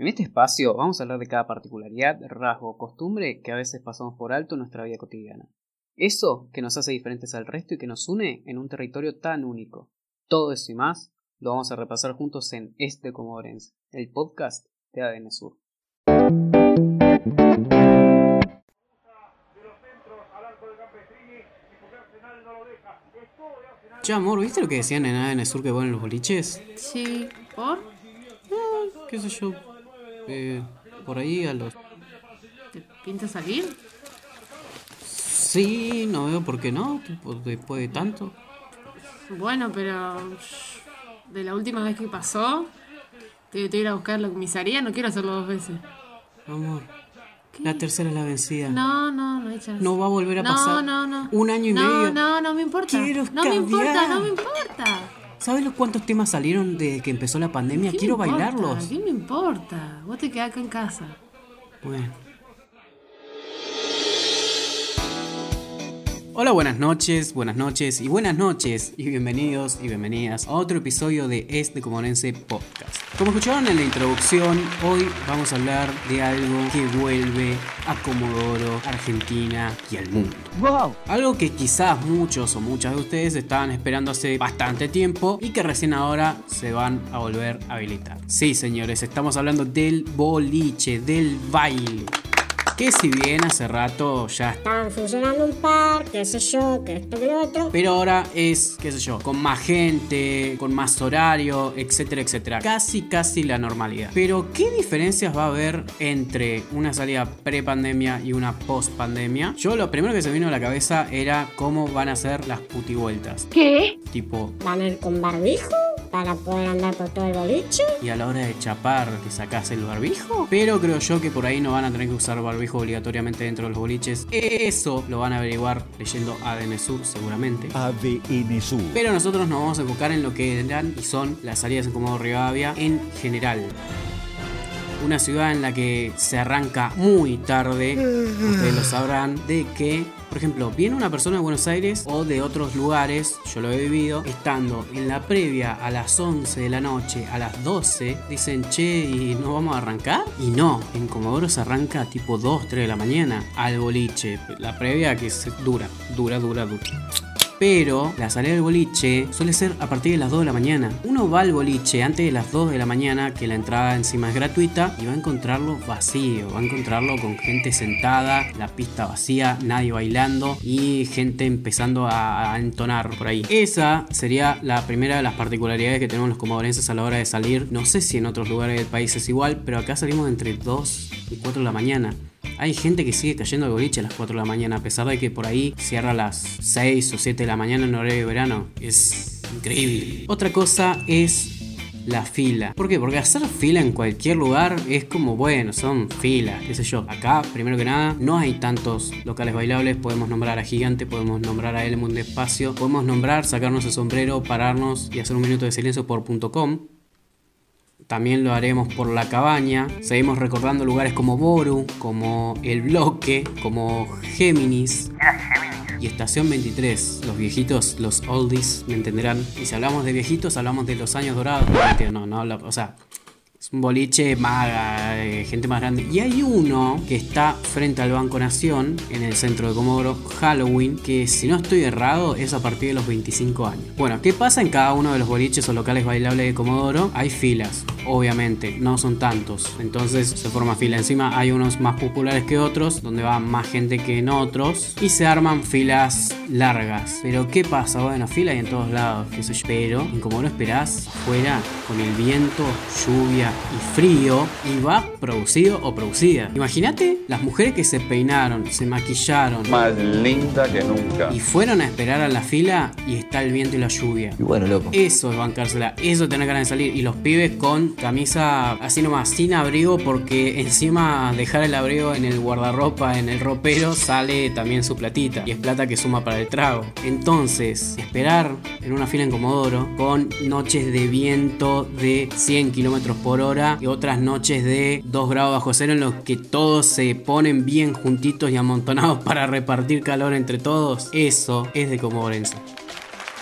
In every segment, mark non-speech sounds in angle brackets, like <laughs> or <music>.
En este espacio vamos a hablar de cada particularidad, rasgo, costumbre que a veces pasamos por alto en nuestra vida cotidiana. Eso que nos hace diferentes al resto y que nos une en un territorio tan único. Todo eso y más lo vamos a repasar juntos en Este Comodorense, el podcast de ADN Sur. Che, amor, ¿viste lo que decían en ADN Sur que ponen los boliches? Sí, ¿por? Eh, qué sé yo. Eh, por ahí a los... ¿Te pinta salir? Sí, no veo por qué no, tipo, después de tanto. Bueno, pero de la última vez que pasó, te, te ir a buscar la comisaría, no quiero hacerlo dos veces. Amor, la tercera es la vencida. No, no, no hay chance. No va a volver a no, pasar. No, no, Un año y no, medio. No, no, me importa. Quiero no me importa, no me importa. ¿Sabes los cuántos temas salieron desde que empezó la pandemia? ¿Qué Quiero importa? bailarlos. ¿Qué me importa? Vos te quedás acá en casa. Bueno. Hola, buenas noches, buenas noches y buenas noches y bienvenidos y bienvenidas a otro episodio de Este Comonense Podcast. Como escucharon en la introducción, hoy vamos a hablar de algo que vuelve a Comodoro, Argentina y al mundo. ¡Wow! Algo que quizás muchos o muchas de ustedes estaban esperando hace bastante tiempo y que recién ahora se van a volver a habilitar. Sí, señores, estamos hablando del boliche, del baile. Que si bien hace rato ya está estaban funcionando un par, qué sé yo, que esto, que lo otro. pero ahora es, qué sé yo, con más gente, con más horario, etcétera, etcétera. Casi, casi la normalidad. Pero, ¿qué diferencias va a haber entre una salida pre-pandemia y una post-pandemia? Yo lo primero que se me vino a la cabeza era cómo van a ser las putivueltas. ¿Qué? Tipo, ¿Van a ir con barbijo para poder andar por todo el boliche? y a la hora de chapar te sacás el barbijo. Pero creo yo que por ahí no van a tener que usar barbijo obligatoriamente dentro de los boliches. Eso lo van a averiguar leyendo ADN Sur seguramente. ADN Sur. Pero nosotros nos vamos a enfocar en lo que eran y son las salidas en Comodoro Rivadavia en general. Una ciudad en la que se arranca muy tarde, ustedes lo sabrán, de que, por ejemplo, viene una persona de Buenos Aires o de otros lugares, yo lo he vivido, estando en la previa a las 11 de la noche, a las 12, dicen, che, ¿y no vamos a arrancar? Y no, en Comodoro se arranca tipo 2, 3 de la mañana al boliche. La previa que es dura, dura, dura, dura. Pero la salida del boliche suele ser a partir de las 2 de la mañana. Uno va al boliche antes de las 2 de la mañana, que la entrada encima es gratuita, y va a encontrarlo vacío. Va a encontrarlo con gente sentada, la pista vacía, nadie bailando y gente empezando a, entonar por ahí. Esa sería la primera de las particularidades que tenemos los comodorenses a la hora de salir. No sé si en otros lugares del país es igual, pero acá salimos entre 2 y 4 de la mañana. Hay gente que sigue cayendo al boliche a las 4 de la mañana, a pesar de que por ahí cierra a las 6 o 7 de la mañana en horario de verano. Es increíble. Otra cosa es la fila. ¿Por qué? Porque hacer fila en cualquier lugar es como, bueno, son filas, qué sé yo. Acá, primero que nada, no hay tantos locales bailables. Podemos nombrar a Gigante, podemos nombrar a Elmund Espacio, podemos nombrar, sacarnos el sombrero, pararnos y hacer un minuto de silencio por .com. También lo haremos por la cabaña. Seguimos recordando lugares como Boru, como El Bloque, como Géminis. Y Estación 23, los viejitos, los oldies, me entenderán. Y si hablamos de viejitos, hablamos de los años dorados. No, no, no habla, o sea, es un boliche maga, eh, gente más grande. Y hay uno que está frente al Banco Nación, en el centro de Comodoro, Halloween, que si no estoy errado es a partir de los 25 años. Bueno, ¿qué pasa en cada uno de los boliches o locales bailables de Comodoro? Hay filas, obviamente, no son tantos. Entonces se forma fila. Encima hay unos más populares que otros, donde va más gente que en otros. Y se arman filas largas. Pero ¿qué pasa? Bueno, fila hay en todos lados, qué sé yo. Pero en Comodoro esperás fuera con el viento, lluvia y frío y va producido o producida. Imagínate las mujeres que se peinaron, se maquillaron más linda que nunca. y fueron a esperar a la fila y está el viento y la lluvia. Y bueno, loco. Eso es bancársela, eso es tener ganas de salir. Y los pibes con camisa así nomás, sin abrigo, porque encima dejar el abrigo en el guardarropa, en el ropero, sale también su platita. Y es plata que suma para el trago. Entonces, esperar en una fila en Comodoro con noches de viento de 100 kilómetros por hora y otras noches de 2 grados bajo cero en los que todos se ponen bien juntitos y amontonados <laughs> para repartir calor entre todos. Eso es de Comodorense.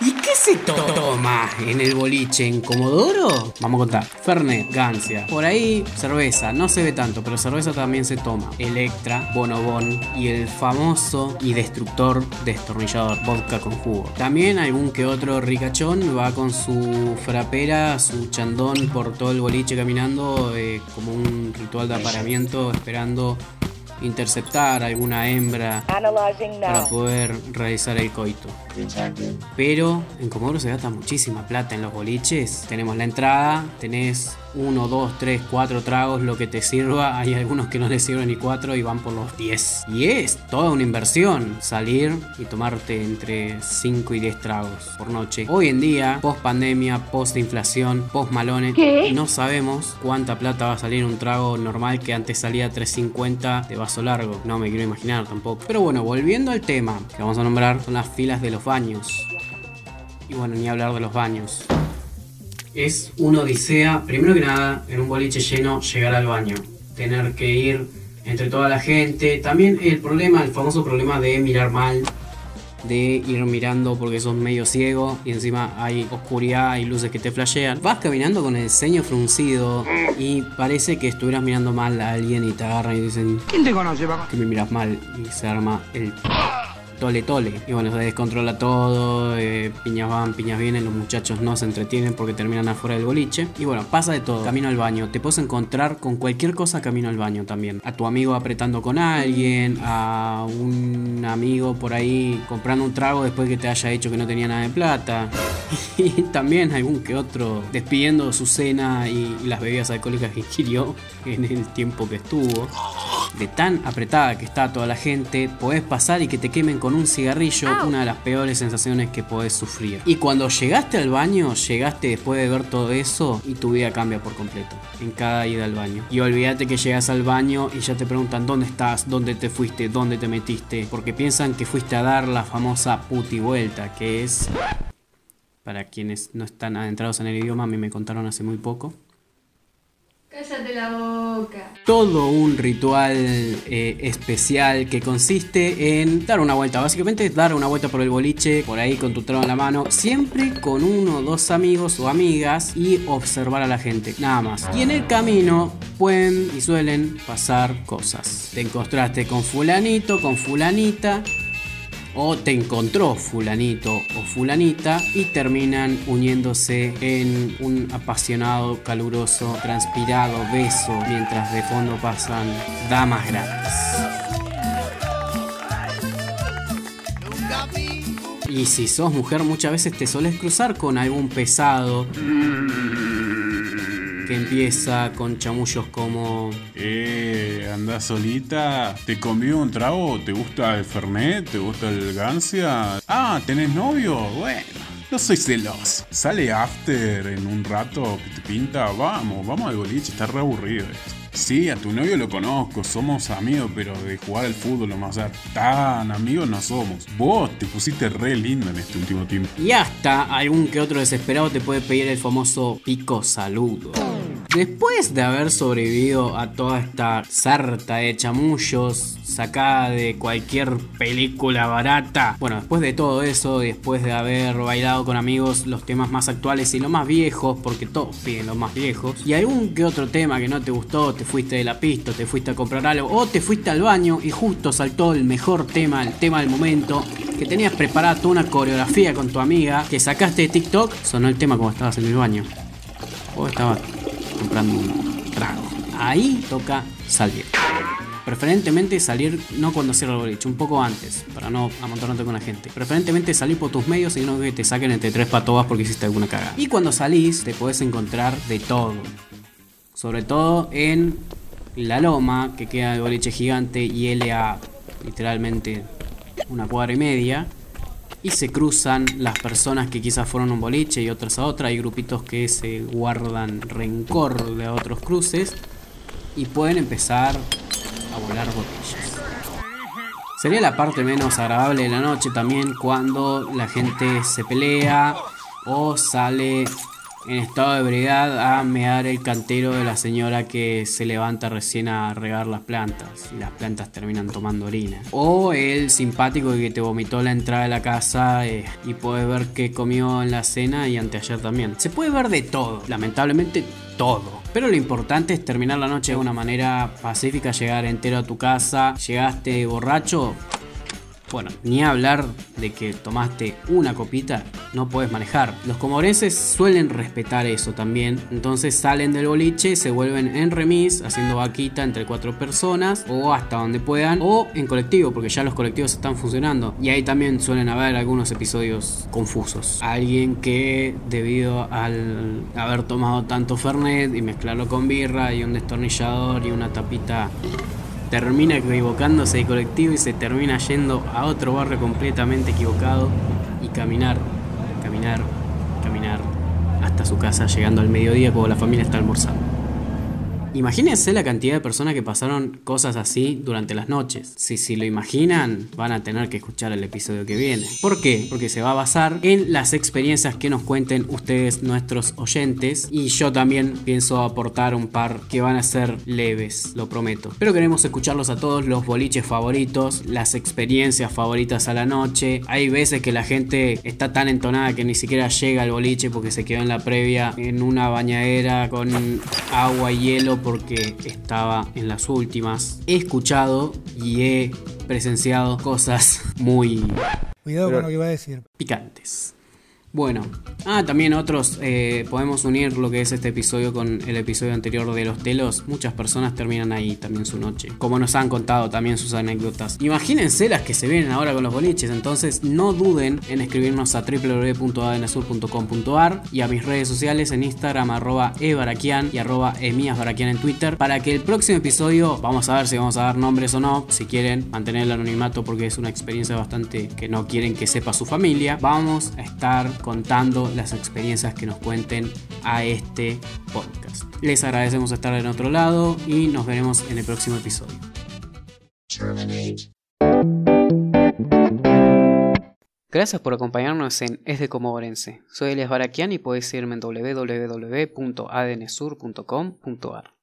¿Y se toma en el boliche en Comodoro? Vamos a contar. Fernet, Gancia. Por ahí, cerveza. No se ve tanto, pero cerveza también se toma. Electra, Bonobón y el famoso y destructor destornillador, vodka con jugo. También algún que otro ricachón va con su frapera, su chandón por todo el boliche caminando eh, como un ritual de aparamiento esperando interceptar alguna hembra para poder realizar el coito. Pero en Comodoro se gasta muchísima plata en los boliches. Tenemos la entrada, tenés uno, dos, tres, cuatro tragos, lo que te sirva. <laughs> Hay algunos que no les sirven ni cuatro y van por los 10. Y es toda una inversión salir y tomarte entre 5 y 10 tragos por noche. Hoy en día, post pandemia, post inflación, post malones, no sabemos cuánta plata va a salir un trago normal que antes salía 3.50 de vaso largo. No me quiero imaginar tampoco. Pero bueno, volviendo al tema que vamos a nombrar, son las filas de los baños. Y bueno, ni hablar de los baños. Es una odisea, primero que nada, en un boliche lleno, llegar al baño. Tener que ir entre toda la gente. También el problema, el famoso problema de mirar mal. De ir mirando porque sos medio ciego y encima hay oscuridad y luces que te flashean. Vas caminando con el ceño fruncido y parece que estuvieras mirando mal a alguien y te agarran y dicen ¿Quién te conoce, papá? que me miras mal y se arma el tole tole. Y bueno, se descontrola todo, eh, piñas van, piñas vienen, los muchachos no se entretienen porque terminan afuera del boliche. Y bueno, pasa de todo. Camino al baño, te puedes encontrar con cualquier cosa camino al baño también. A tu amigo apretando con alguien, a un amigo por ahí comprando un trago después que te haya dicho que no tenía nada de plata. <laughs> Y también algún que otro despidiendo su cena y las bebidas alcohólicas que ingirió en el tiempo que estuvo. De tan apretada que está toda la gente, podés pasar y que te quemen con un cigarrillo, una de las peores sensaciones que podés sufrir. Y cuando llegaste al baño, llegaste después de ver todo eso y tu vida cambia por completo en cada ida al baño. Y olvídate que llegas al baño y ya te preguntan dónde estás, dónde te fuiste, dónde te metiste, porque piensan que fuiste a dar la famosa puti vuelta, que es para quienes no están adentrados en el idioma, a mí me contaron hace muy poco. Cállate la boca. Todo un ritual eh, especial que consiste en dar una vuelta. Básicamente dar una vuelta por el boliche, por ahí con tu trago en la mano, siempre con uno o dos amigos o amigas y observar a la gente, nada más. Y en el camino pueden y suelen pasar cosas. Te encontraste con fulanito, con fulanita, o te encontró fulanito o fulanita y terminan uniéndose en un apasionado, caluroso, transpirado beso mientras de fondo pasan damas gratis. Y si sos mujer muchas veces te soles cruzar con algún pesado que empieza con chamullos como Eh, andás solita, ¿te comió un trago? ¿Te gusta el Fernet? ¿Te gusta el Gancia? Ah, ¿tenés novio? Bueno, no soy celoso. Sale after en un rato que te pinta. Vamos, vamos al boliche, está re aburrido esto. Sí, a tu novio lo conozco, somos amigos, pero de jugar al fútbol nomás, o sea, tan amigos no somos. Vos te pusiste re lindo en este último tiempo. Y hasta algún que otro desesperado te puede pedir el famoso pico saludo. Después de haber sobrevivido a toda esta sarta de chamullos sacada de cualquier película barata, bueno, después de todo eso, después de haber bailado con amigos los temas más actuales y los más viejos, porque todos piden los más viejos, y algún que otro tema que no te gustó, te fuiste de la pista, te fuiste a comprar algo, o te fuiste al baño y justo saltó el mejor tema, el tema del momento, que tenías preparada toda una coreografía con tu amiga, que sacaste de TikTok, sonó el tema como estabas en el baño. O estabas comprando un trago. Ahí toca salir. Preferentemente salir no cuando cierra el boliche, un poco antes, para no amontonarte con la gente. Preferentemente salir por tus medios y no que te saquen entre tres patobas porque hiciste alguna cagada. Y cuando salís te puedes encontrar de todo. Sobre todo en La Loma, que queda el boliche gigante y LA literalmente una cuadra y media. Y se cruzan las personas que quizás fueron un boliche y otras a otra. Hay grupitos que se guardan rencor de otros cruces. Y pueden empezar a volar botellas. Sería la parte menos agradable de la noche también cuando la gente se pelea o sale en estado de ebriedad a mear el cantero de la señora que se levanta recién a regar las plantas y las plantas terminan tomando orina. O el simpático que te vomitó la entrada de la casa eh, y puedes ver qué comió en la cena y anteayer también. Se puede ver de todo, lamentablemente todo. Pero lo importante es terminar la noche de una manera pacífica, llegar entero a tu casa, llegaste borracho, bueno, ni hablar de que tomaste una copita, no puedes manejar. Los comorenses suelen respetar eso también, entonces salen del boliche, se vuelven en remis, haciendo vaquita entre cuatro personas, o hasta donde puedan, o en colectivo, porque ya los colectivos están funcionando. Y ahí también suelen haber algunos episodios confusos. Alguien que debido al haber tomado tanto Fernet y mezclarlo con birra y un destornillador y una tapita termina equivocándose de colectivo y se termina yendo a otro barrio completamente equivocado y caminar, caminar, caminar hasta su casa llegando al mediodía cuando la familia está almorzando. Imagínense la cantidad de personas que pasaron cosas así durante las noches. Si, si lo imaginan, van a tener que escuchar el episodio que viene. ¿Por qué? Porque se va a basar en las experiencias que nos cuenten ustedes, nuestros oyentes. Y yo también pienso aportar un par que van a ser leves, lo prometo. Pero queremos escucharlos a todos, los boliches favoritos, las experiencias favoritas a la noche. Hay veces que la gente está tan entonada que ni siquiera llega al boliche porque se quedó en la previa en una bañadera con agua y hielo porque estaba en las últimas. He escuchado y he presenciado cosas muy Cuidado con lo que va a decir. picantes. Bueno, ah, también otros, eh, podemos unir lo que es este episodio con el episodio anterior de los telos. Muchas personas terminan ahí también su noche. Como nos han contado también sus anécdotas. Imagínense las que se vienen ahora con los boliches. Entonces no duden en escribirnos a www.adenasur.com.ar y a mis redes sociales en Instagram arroba ebaraquian y arroba emiasbaraquian en Twitter. Para que el próximo episodio, vamos a ver si vamos a dar nombres o no. Si quieren mantener el anonimato porque es una experiencia bastante que no quieren que sepa su familia. Vamos a estar contando las experiencias que nos cuenten a este podcast. Les agradecemos estar en otro lado y nos veremos en el próximo episodio. Gracias por acompañarnos en Es de Comodorense. Soy Elias Baraquian y puedes seguirme en www.adnsur.com.ar.